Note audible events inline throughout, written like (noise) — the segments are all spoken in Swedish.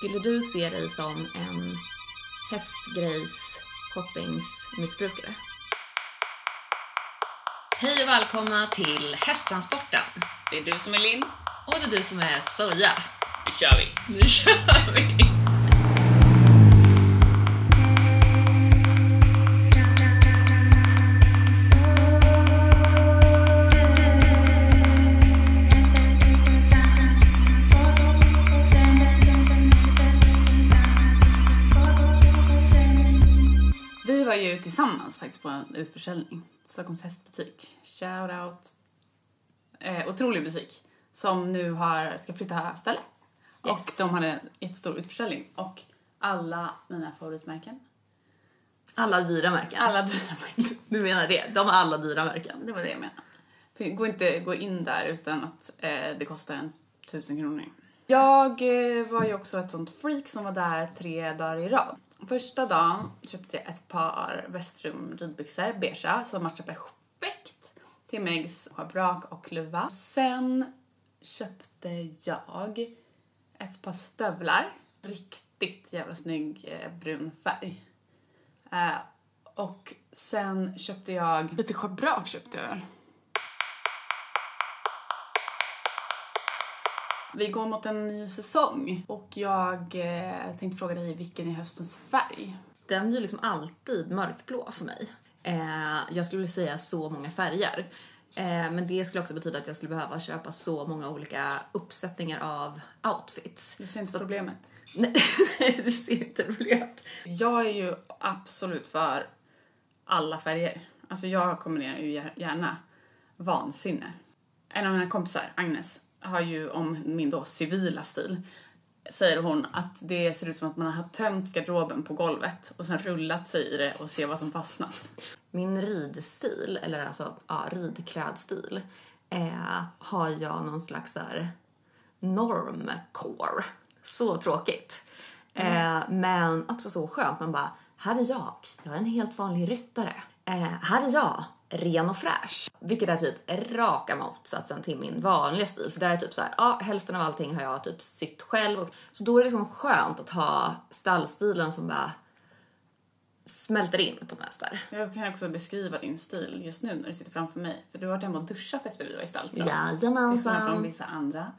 Skulle du se dig som en hästgrejs shoppingsmissbrukare? Hej och välkomna till Hästtransporten. Det är du som är Linn. Och det är du som är Soja. Nu kör vi! Nu kör vi! Ju tillsammans faktiskt på en utförsäljning. Stockholms hästbutik. Shout out. Eh, otrolig butik. Som nu har, ska flytta ställe. Yes. Och de hade en jättestor utförsäljning. Och alla mina favoritmärken. Alla dyra märken. Alla dyra märken. Du menar det? De har alla dyra märken. Det var det jag menade. Gå inte gå in där utan att eh, det kostar en tusen kronor. Jag eh, var ju också ett sånt freak som var där tre dagar i rad. Första dagen köpte jag ett par Westrum ridbyxor, beigea, som matchar perfekt till Megs schabrak och luva. Sen köpte jag ett par stövlar, riktigt jävla snygg eh, brun färg. Eh, och sen köpte jag... Lite schabrak köpte jag Vi går mot en ny säsong och jag eh, tänkte fråga dig vilken är höstens färg? Den är ju liksom alltid mörkblå för mig. Eh, jag skulle vilja säga så många färger. Eh, men det skulle också betyda att jag skulle behöva köpa så många olika uppsättningar av outfits. Du ser inte problemet. (laughs) Nej, du ser inte problemet. Jag är ju absolut för alla färger. Alltså jag kombinerar ju gär- gärna vansinne. En av mina kompisar, Agnes, har ju om min då civila stil säger hon att det ser ut som att man har tömt garderoben på golvet och sen rullat sig i det och se vad som fastnat. Min ridstil, eller alltså ja, ridklädstil, eh, har jag någon slags här normcore. Så tråkigt. Eh, men också så skönt. Man bara, här är jag. Jag är en helt vanlig ryttare. Eh, här är jag. Ren och fräsch. Vilket är typ raka motsatsen till min vanliga stil. För där är typ så här, ja hälften av allting har jag typ sytt själv. Och, så då är det liksom skönt att ha stallstilen som bara smälter in på det mesta. Jag kan också beskriva din stil just nu när du sitter framför mig. För du har varit hemma och duschat efter vi var i stallet skillnad från Jajamensan. vissa andra.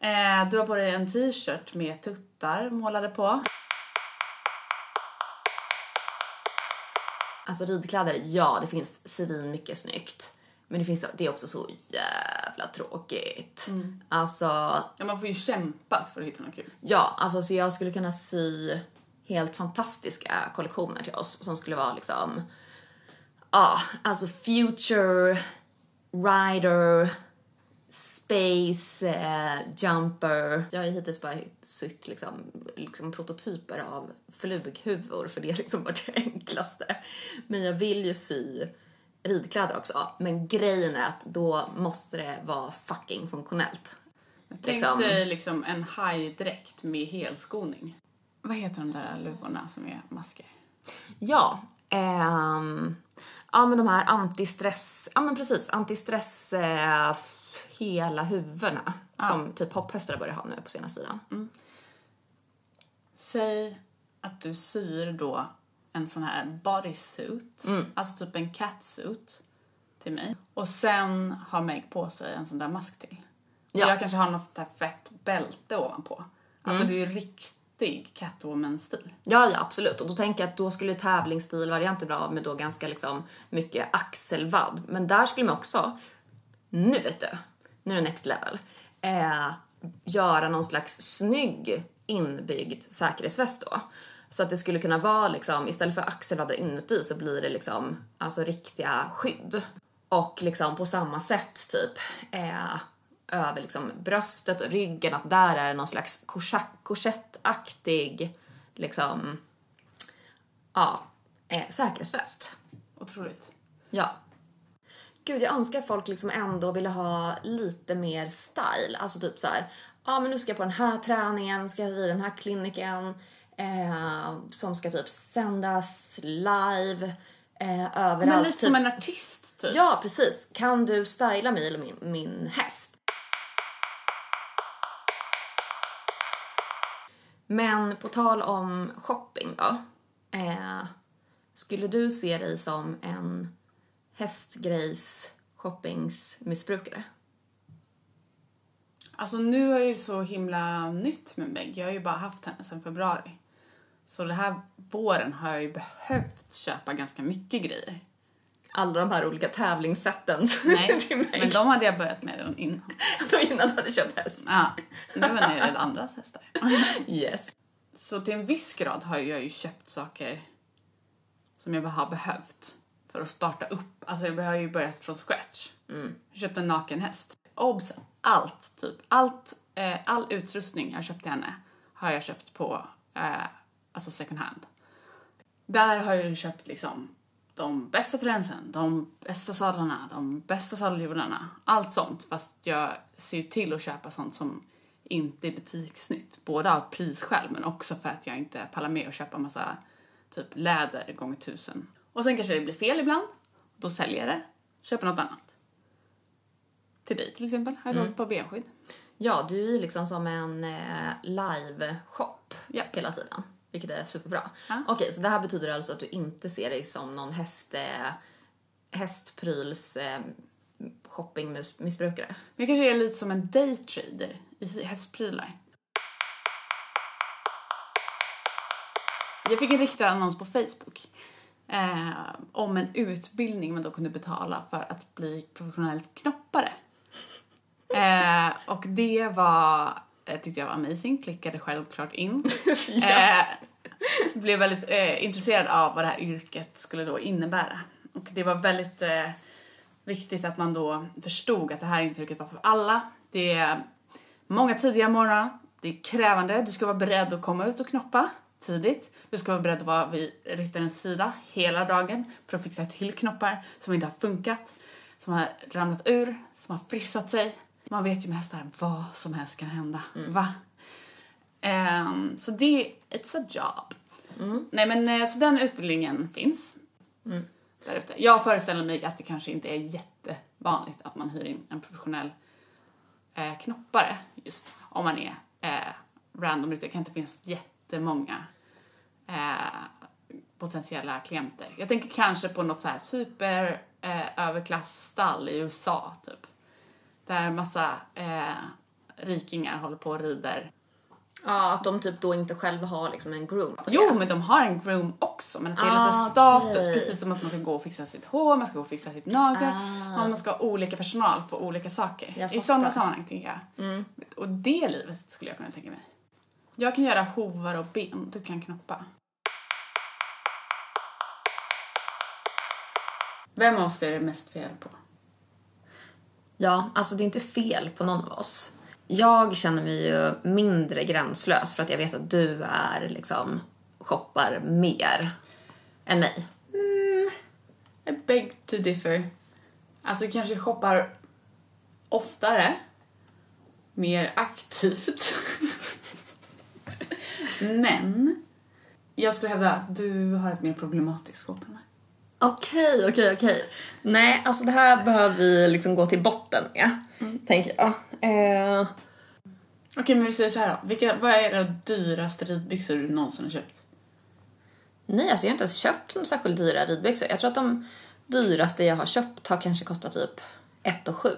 Eh, du har både en t-shirt med tuttar målade på. Alltså ridkläder, ja det finns svin mycket snyggt. Men det, finns, det är också så jävla tråkigt. Alltså, Ja, man får ju kämpa för att hitta något kul. ja, alltså så jag skulle kunna sy helt fantastiska kollektioner till oss som skulle vara liksom, ja, alltså future, rider, space, eh, jumper. Jag har ju hittills bara sytt liksom, liksom prototyper av flughuvor för det har liksom varit det enklaste. Men jag vill ju sy ridkläder också. Men grejen är att då måste det vara fucking funktionellt. Tänk Liksom. dig liksom en hajdräkt med helskoning. Vad heter de där luvorna som är masker? Ja, ehm, ja men de här antistress, ja men precis, antistress eh, hela huvudena som typ hopphästar börjar ha nu på senaste tiden. Säg att du syr då en sån här bodysuit, alltså typ en catsuit till mig. Och sen har Meg på sig en sån där mask till. Ja. Och jag kanske har något sånt där fett bälte ovanpå. Alltså det är ju riktig Catwoman-stil. Ja, ja absolut. Och då tänker jag att då skulle tävlingsstilvarianten vara med då ganska liksom mycket axelvadd. Men där skulle man också, nu vet du, nu är det next level, eh, göra någon slags snygg inbyggd säkerhetsväst då. Så att det skulle kunna vara liksom, istället för axelvaddar inuti så blir det liksom alltså riktiga skydd. Och liksom på samma sätt typ eh, över liksom bröstet och ryggen, att där är det någon slags korsett- korsettaktig liksom, ja, eh, säkerhetsväst. Otroligt. Ja. Gud, jag önskar att folk liksom ändå ville ha lite mer style. Alltså typ så ja men nu ska jag på den här träningen, ska jag i den här kliniken eh, som ska typ sändas live eh, överallt. Men lite typ. som en artist typ. Ja, precis. Kan du styla mig eller min, min häst? Men på tal om shopping då. Eh, skulle du se dig som en hästgrejs shoppingsmissbrukare? Alltså nu är det så himla nytt med Meg. Jag har ju bara haft henne sedan februari. Så det här våren har jag ju behövt köpa ganska mycket grejer. Alla de här olika tävlingssätten (laughs) Nej, till mig. men de hade jag börjat med redan innan. (laughs) innan du hade köpt häst. Ja, nu jag nere i andras hästar. (laughs) Yes. Så till en viss grad har jag ju köpt saker som jag har behövt för att starta upp. Alltså jag har ju börjat från scratch. Jag köpte en naken häst. Obs! Allt, typ. Allt, eh, all utrustning jag köpt till henne har jag köpt på eh, alltså second hand. Där har jag ju köpt liksom de bästa tränsen, de bästa sadlarna, de bästa sadelhjularna. Allt sånt. Fast jag ser till att köpa sånt som inte är butiksnytt. Både av prisskäl men också för att jag inte pallar med att köpa massa typ läder gånger tusen. Och sen kanske det blir fel ibland. Då säljer jag det. Köper något annat. Till dig till exempel. Har jag sålt på benskydd. Ja, du är ju liksom som en eh, live-shop Ja. hela tiden. Vilket är superbra. Ja. Okej, så det här betyder alltså att du inte ser dig som någon häst, eh, hästpryls eh, shoppingmissbrukare? Men jag kanske är lite som en daytrader i hästprylar. Jag fick en riktad annons på Facebook eh, om en utbildning man då kunde betala för att bli professionellt knoppare. Eh, och det var, eh, tyckte jag var amazing, klickade självklart in. (laughs) Ja. Eh, blev väldigt eh, intresserad av vad det här yrket skulle då innebära. Och det var väldigt eh, viktigt att man då förstod att det här inte yrket var för alla. Det är många tidiga morgnar, det är krävande, du ska vara beredd att komma ut och knoppa tidigt. Du ska vara beredd att vara vid ryttarens sida hela dagen för att fixa till knoppar som inte har funkat, som har ramlat ur, som har frissat sig. Man vet ju med hästar vad som helst kan hända. Va? Ehm, så det, it's a job. Nej men eh, så den utbildningen finns. Där ute. Jag föreställer mig att det kanske inte är jättevanligt att man hyr in en professionell eh, knoppare just om man är eh, random ute. Det kan inte finnas jättemånga eh, potentiella klienter. Jag tänker kanske på något så här super eh, överklassstall i USA typ. Där massa eh, rikingar håller på och rider Ja, att de typ då inte själva har liksom en groom på det. Jo, men de har en groom också. Men att det är Ah, lite status. okej. Precis som att man ska gå och fixa sitt hår, man ska gå och fixa sitt nagel. Ah. Man ska ha olika personal för olika saker. Jag I sådana sammanhang tänker jag. Och det livet skulle jag kunna tänka mig. Jag kan göra hovar och ben, du kan knoppa. Vem av oss är det mest fel på? Ja, alltså det är inte fel på någon av oss. Jag känner mig ju mindre gränslös för att jag vet att du är liksom shoppar mer än mig. I beg to differ. Alltså kanske shoppar oftare, mer aktivt. (laughs) Men jag skulle hävda att du har ett mer problematiskt shop än mig. Okej, okej, okej. Nej, alltså det här behöver vi liksom gå till botten med, tänker jag. Eh, Okej, men vi säger så här då. Vilka, vad är de dyraste ridbyxor du någonsin har köpt? nej, alltså jag har inte ens köpt några särskilt dyra ridbyxor. Jag tror att de dyraste jag har köpt har kanske kostat typ 1 och 7.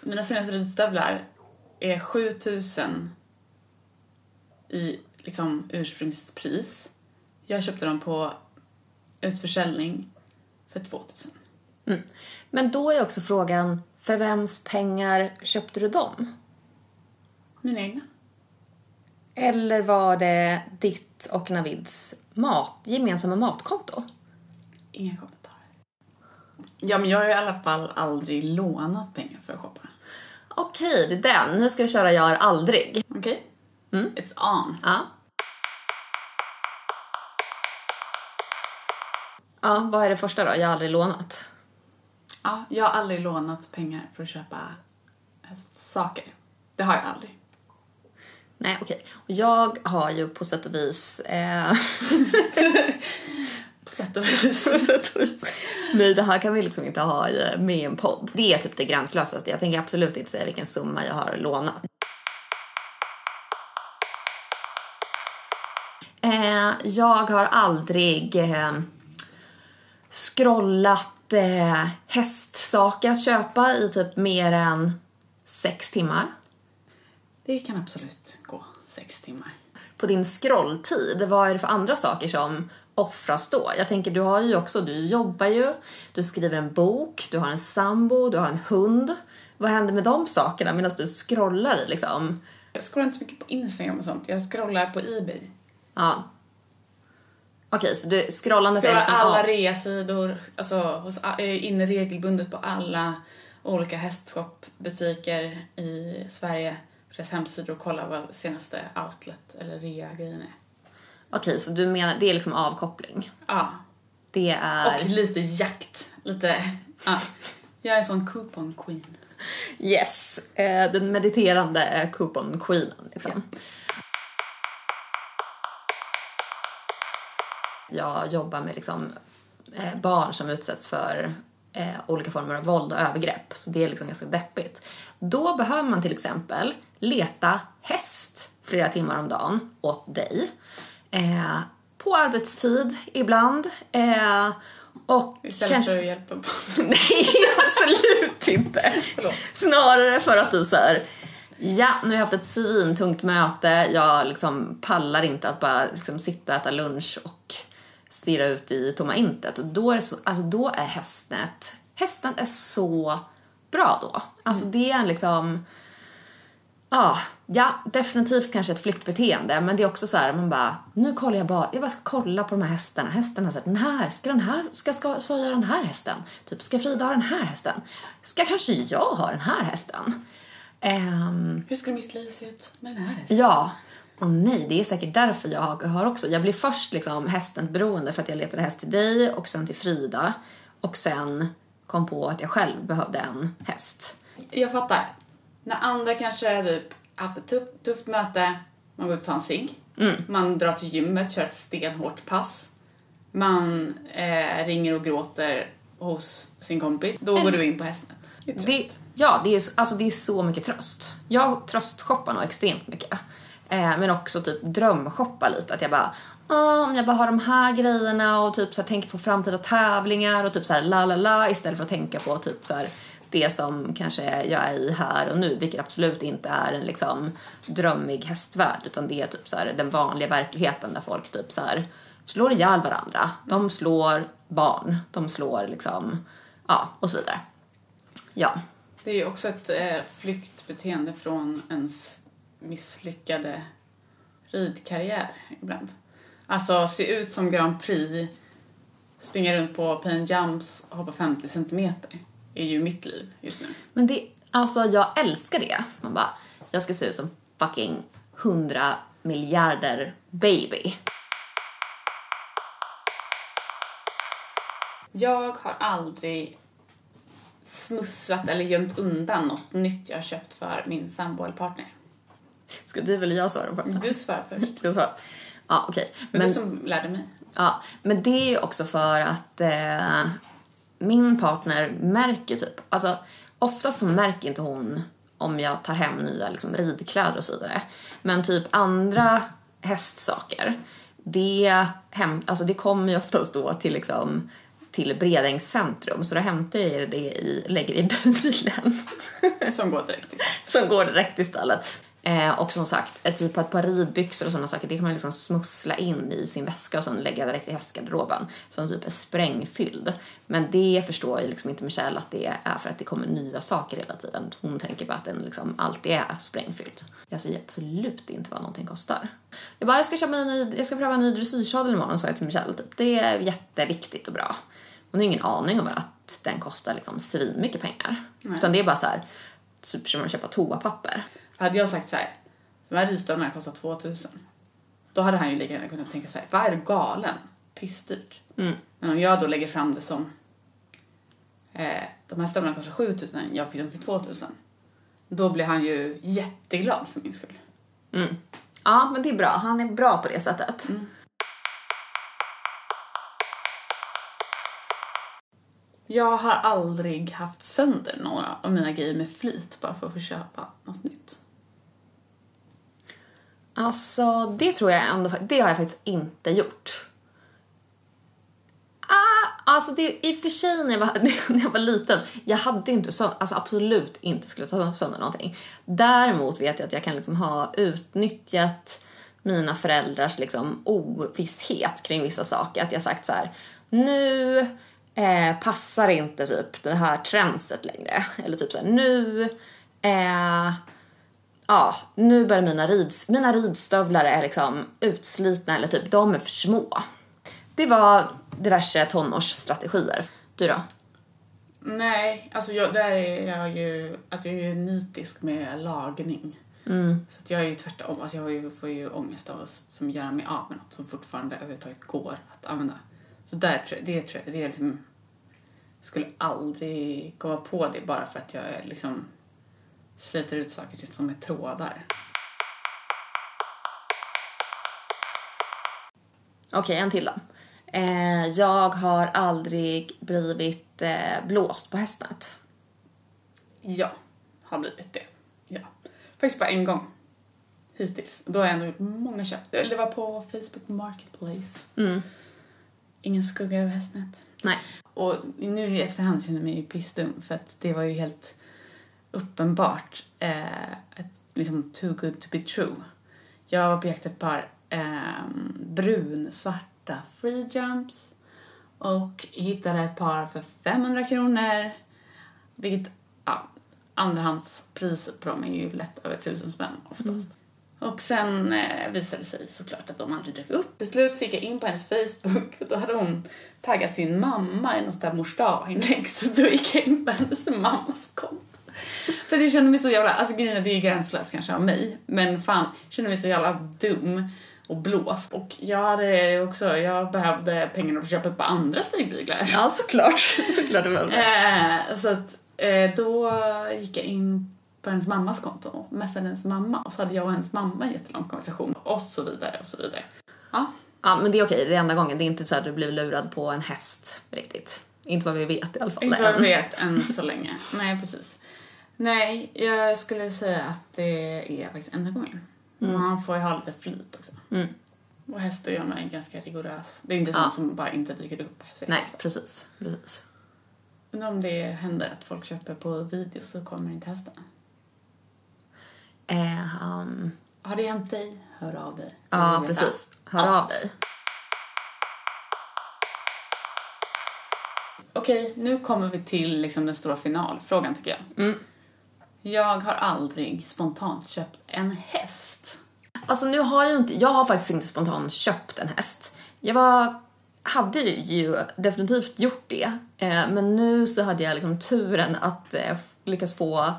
Mina senaste ridstövlar är 7000 i liksom ursprungspris. Jag köpte dem på utförsäljning för 2000. Mm. Men då är också frågan, för vems pengar köpte du dem? Mina egna. Eller var det ditt och Navids mat, gemensamma matkonto? Inga kommentarer. Ja, men jag har i alla fall aldrig lånat pengar för att shoppa. Okej, det är den. Nu ska jag köra Jag har aldrig. Okej? Mm. It's on. Ja. Ja, vad är det första då? Jag har aldrig lånat. Ja, jag har aldrig lånat pengar för att köpa saker. Det har jag aldrig. Nej, okej. Och Jag har ju på sätt och vis... Eh, (laughs) På sätt och vis. (laughs) på sätt och vis. Nej, det här kan vi liksom inte ha med i en podd. Det är typ det gränslösaste. Jag tänker absolut inte säga vilken summa jag har lånat. Eh, jag har aldrig eh, scrollat eh, hästsaker att köpa i typ mer än sex timmar. Det kan absolut gå sex timmar. På din scrolltid, vad är det för andra saker som offras då? Jag tänker, du har ju också, du jobbar ju, du skriver en bok, du har en sambo, du har en hund. Vad händer med de sakerna medan du scrollar liksom? Jag scrollar inte så mycket på Instagram och sånt. Jag scrollar på Ebay. Ja. Okej, så du scrollandet är Scrollar liksom... alla ja. reasidor, alltså hos, jag är inne regelbundet på alla olika hästshopbutiker i Sverige, deras hemsidor och kollar vad senaste outlet eller rea-grejen är. Okej, så du menar, det är liksom avkoppling? Ja. Det är... Och lite jakt. Lite, ja. Jag är en sån coupon queen. Yes, eh, den mediterande coupon queenen liksom. Jag jobbar med liksom eh, barn som utsätts för eh, olika former av våld och övergrepp, så det är liksom ganska deppigt. Då behöver man till exempel leta häst flera timmar om dagen åt dig. Eh, på arbetstid ibland. Eh, och Istället kanske... för att hjälpa barn. (laughs) Nej, absolut inte. Förlåt. Snarare för att du här, ja, nu har jag haft ett svintungt möte, jag liksom pallar inte att bara liksom sitta och äta lunch och stirra ut i tomma intet. Då är, så, alltså då är hästnet, hästen är så bra då. Alltså det är en liksom, ja, ja, definitivt kanske ett flyktbeteende, men det är också så här, man bara, nu kollar jag bara, jag bara ska kolla på de här hästarna. Hästen har sagt, den här, ska den här, ska, ska så göra den här hästen? Typ, ska Frida ha den här hästen? Ska kanske jag ha den här hästen? Ehm, Hur skulle mitt liv se ut med den här hästen? Ja. Och nej, det är säkert därför jag har också. Jag blev först liksom hästen beroende för att jag letade häst till dig och sen till Frida. Och sen kom på att jag själv behövde en häst. Jag fattar. När andra kanske typ haft ett tufft, tufft möte, man går ut och tar en cigg. Man drar till gymmet, kör ett stenhårt pass. Man eh, ringer och gråter hos sin kompis. Då går du in på hästnet. Det är tröst. Det, ja, det är, så- alltså det är så mycket tröst. Jag tröstshoppar nog extremt mycket. Eh, men också typ drömshoppa lite. Att jag bara, ah, om jag bara har de här grejerna och typ så här, tänker på framtida tävlingar och typ så här la la la istället för att tänka på typ så här det som kanske jag är i här och nu, vilket absolut inte är en liksom drömmig hästvärld utan det är typ så här den vanliga verkligheten där folk typ så här slår ihjäl varandra. De slår barn, de slår liksom, ja, och så vidare. Ja. Det är ju också ett eh, flyktbeteende från ens misslyckade ridkarriär ibland. Alltså se ut som Grand Prix, springa runt på pain jumps och hoppa 50 centimeter är ju mitt liv just nu. Men det, alltså jag älskar det. Man bara, jag ska se ut som fucking 100 miljarder baby. Jag har aldrig smusslat eller gömt undan något nytt jag har köpt för min sambo eller partner. Ska du eller jag svara på det? Du svarar först. Ska jag svara? Ja, okej. Men, Men, du som lärde mig. ja, men det är ju också för att eh, min partner märker typ, alltså ofta så märker inte hon om jag tar hem nya liksom, ridkläder och så vidare. Men typ andra hästsaker, det, hem, alltså, det kommer ju oftast då till liksom till Bredängs centrum så då hämtar jag det i, lägger i (laughs) bilen Som går direkt till. som går direkt till stallet. Eh, och som sagt, ett typ par ridbyxor och sådana saker, det kan man liksom smussla in i sin väska och sen lägga direkt i hästgarderoben som typ är sprängfylld. Men det förstår ju liksom inte Michelle att det är för att det kommer nya saker hela tiden. Hon tänker bara att den liksom alltid är sprängfylld. Jag säger absolut inte vad någonting kostar. Jag bara, jag ska, köpa en ny, jag ska pröva en ny dressyrsadel imorgon, sa jag till Michelle. Typ. Det är jätteviktigt och bra. Hon har ingen aning om att den kostar liksom svinmycket pengar. Nej. Utan det är bara så här, typ som att köpa toapapper. Hade jag sagt så här, de här ridstövlarna kostar 2000. Då hade han ju lika gärna kunnat tänka så här, vad är du galen? Pissdyrt. Mm. Men om jag då lägger fram det som, eh, de här stövlarna kostar 7000, jag fick dem för 2000. Då blir han ju jätteglad för min skull. Mm. Ja, men det är bra. Han är bra på det sättet. Jag har aldrig haft sönder några av mina grejer med flit bara för att få köpa något nytt. Alltså, det tror jag ändå, det har jag faktiskt inte gjort. Ah, alltså det, i och för sig när jag, var, (laughs) när jag var liten, jag hade ju inte så, alltså absolut inte skulle ta sönder någonting. Däremot vet jag att jag kan liksom ha utnyttjat mina föräldrars liksom ovisshet kring vissa saker. Att jag sagt så här, nu eh, passar inte typ det här tränset längre. Eller typ så här, nu eh, ja, nu börjar mina, rids, mina ridstövlar är liksom utslitna eller typ de är för små. Det var diverse tonårsstrategier. Du då? Nej, alltså jag, där är jag ju, alltså jag är ju nitisk med lagning. Mm. Så att jag är ju tvärtom, alltså jag ju, får ju ångest av att som göra mig av med något som fortfarande överhuvudtaget går att använda. Så där tror jag, det tror jag, det är liksom, jag skulle aldrig komma på det bara för att jag liksom sliter ut saker till som är trådar. Okej, okay, en till då. Eh, jag har aldrig blivit eh, blåst på hästnät. Ja, har blivit det. Ja. Faktiskt bara en gång. Hittills. Då har jag ändå gjort många köp. Det var på Facebook Marketplace. Mm. Ingen skugga över hästnät. Nej. Och nu i efterhand känner jag mig ju pissdum för att det var ju helt uppenbart eh, ett, liksom too good to be true. Jag var på jakt efter ett par eh, brunsvarta free jumps och hittade ett par för 500 kronor. Vilket, ja, andrahandspriset på dem är ju lätt över tusen spänn oftast. Mm. Och sen eh, visade det sig såklart att de aldrig dök upp. Till slut gick jag in på hennes Facebook och då hade hon taggat sin mamma i något sånt där mors inlägg så då gick jag in på hennes mammas konto. För jag kände mig så jävla, alltså grejen det är gränslöst kanske av mig, men fan, jag kände mig så jävla dum och blåst. Och jag hade också, jag behövde pengarna för att köpa ett par andra stigbyglar. Ja, såklart. såklart du behövde. Eh, så att eh, då gick jag in på hennes mammas konto messade hennes mamma och så hade jag och hennes mamma en jättelång konversation och så vidare och så vidare. Ja. Ja, men det är okej. Det är enda gången. Det är inte så att du blev lurad på en häst riktigt. Inte vad vi vet i alla fall. Inte vad vi vet än så länge. Nej, precis. Nej, jag skulle säga att det är faktiskt enda gången. Mm. Man får ju ha lite flyt också. Mm. Och häst och Jonna är ganska rigorös. Det är inte sånt ja. som bara inte dyker upp. Nej, precis. precis. Men om det händer att folk köper på video så kommer inte hästen. Eh, um... Har det hänt dig? Hör av dig. Ja, precis. Hör Allt. av dig. Okej, nu kommer vi till liksom den stora finalfrågan tycker jag. Mm. Jag har aldrig spontant köpt en häst. Alltså nu har jag inte, jag har faktiskt inte spontant köpt en häst. Jag var, hade ju definitivt gjort det, eh, men nu så hade jag liksom turen att eh, lyckas få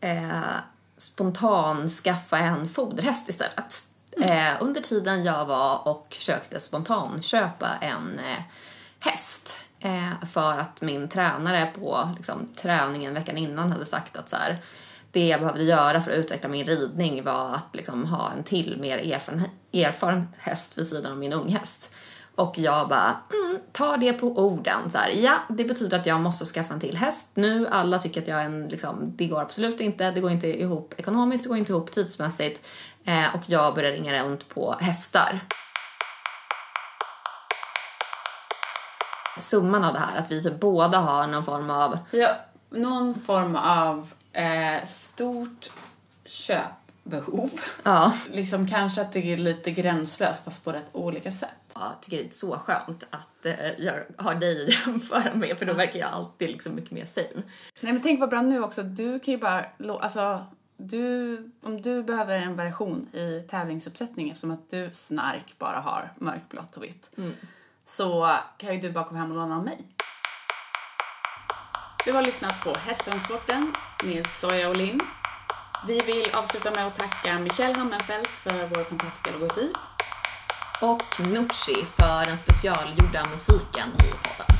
eh, spontan skaffa en foderhäst istället. Mm. Eh, under tiden jag var och försökte spontan köpa en eh, häst Eh, för att min tränare på liksom, träningen veckan innan hade sagt att så här, det jag behövde göra för att utveckla min ridning var att liksom, ha en till mer erfaren, erfaren häst vid sidan av min unghäst. Och jag bara, mm, tar det på orden. Så här, ja, det betyder att jag måste skaffa en till häst nu. Alla tycker att jag är en, liksom, det går absolut inte. Det går inte ihop ekonomiskt, det går inte ihop tidsmässigt. Eh, och jag börjar ringa runt på hästar. Summan av det här, att vi typ båda har någon form av... Ja, någon form av eh, stort köpbehov. Ja. liksom kanske att det är lite gränslöst fast på rätt olika sätt. jag tycker det är så skönt att eh, jag har dig att jämföra med för då verkar jag alltid liksom mycket mer sane. Nej men tänk vad bra nu också, du kan ju bara, alltså du, om du behöver en variation i tävlingsuppsättningen som att du snark bara har mörkblått och vitt. Mm så kan ju du bara komma hem och låna av mig. Du har lyssnat på Hästtransporten med Soja och Linn. Vi vill avsluta med att tacka Michelle Hammenfeldt för vår fantastiska logotyp. Och Nucci för den specialgjorda musiken i podden.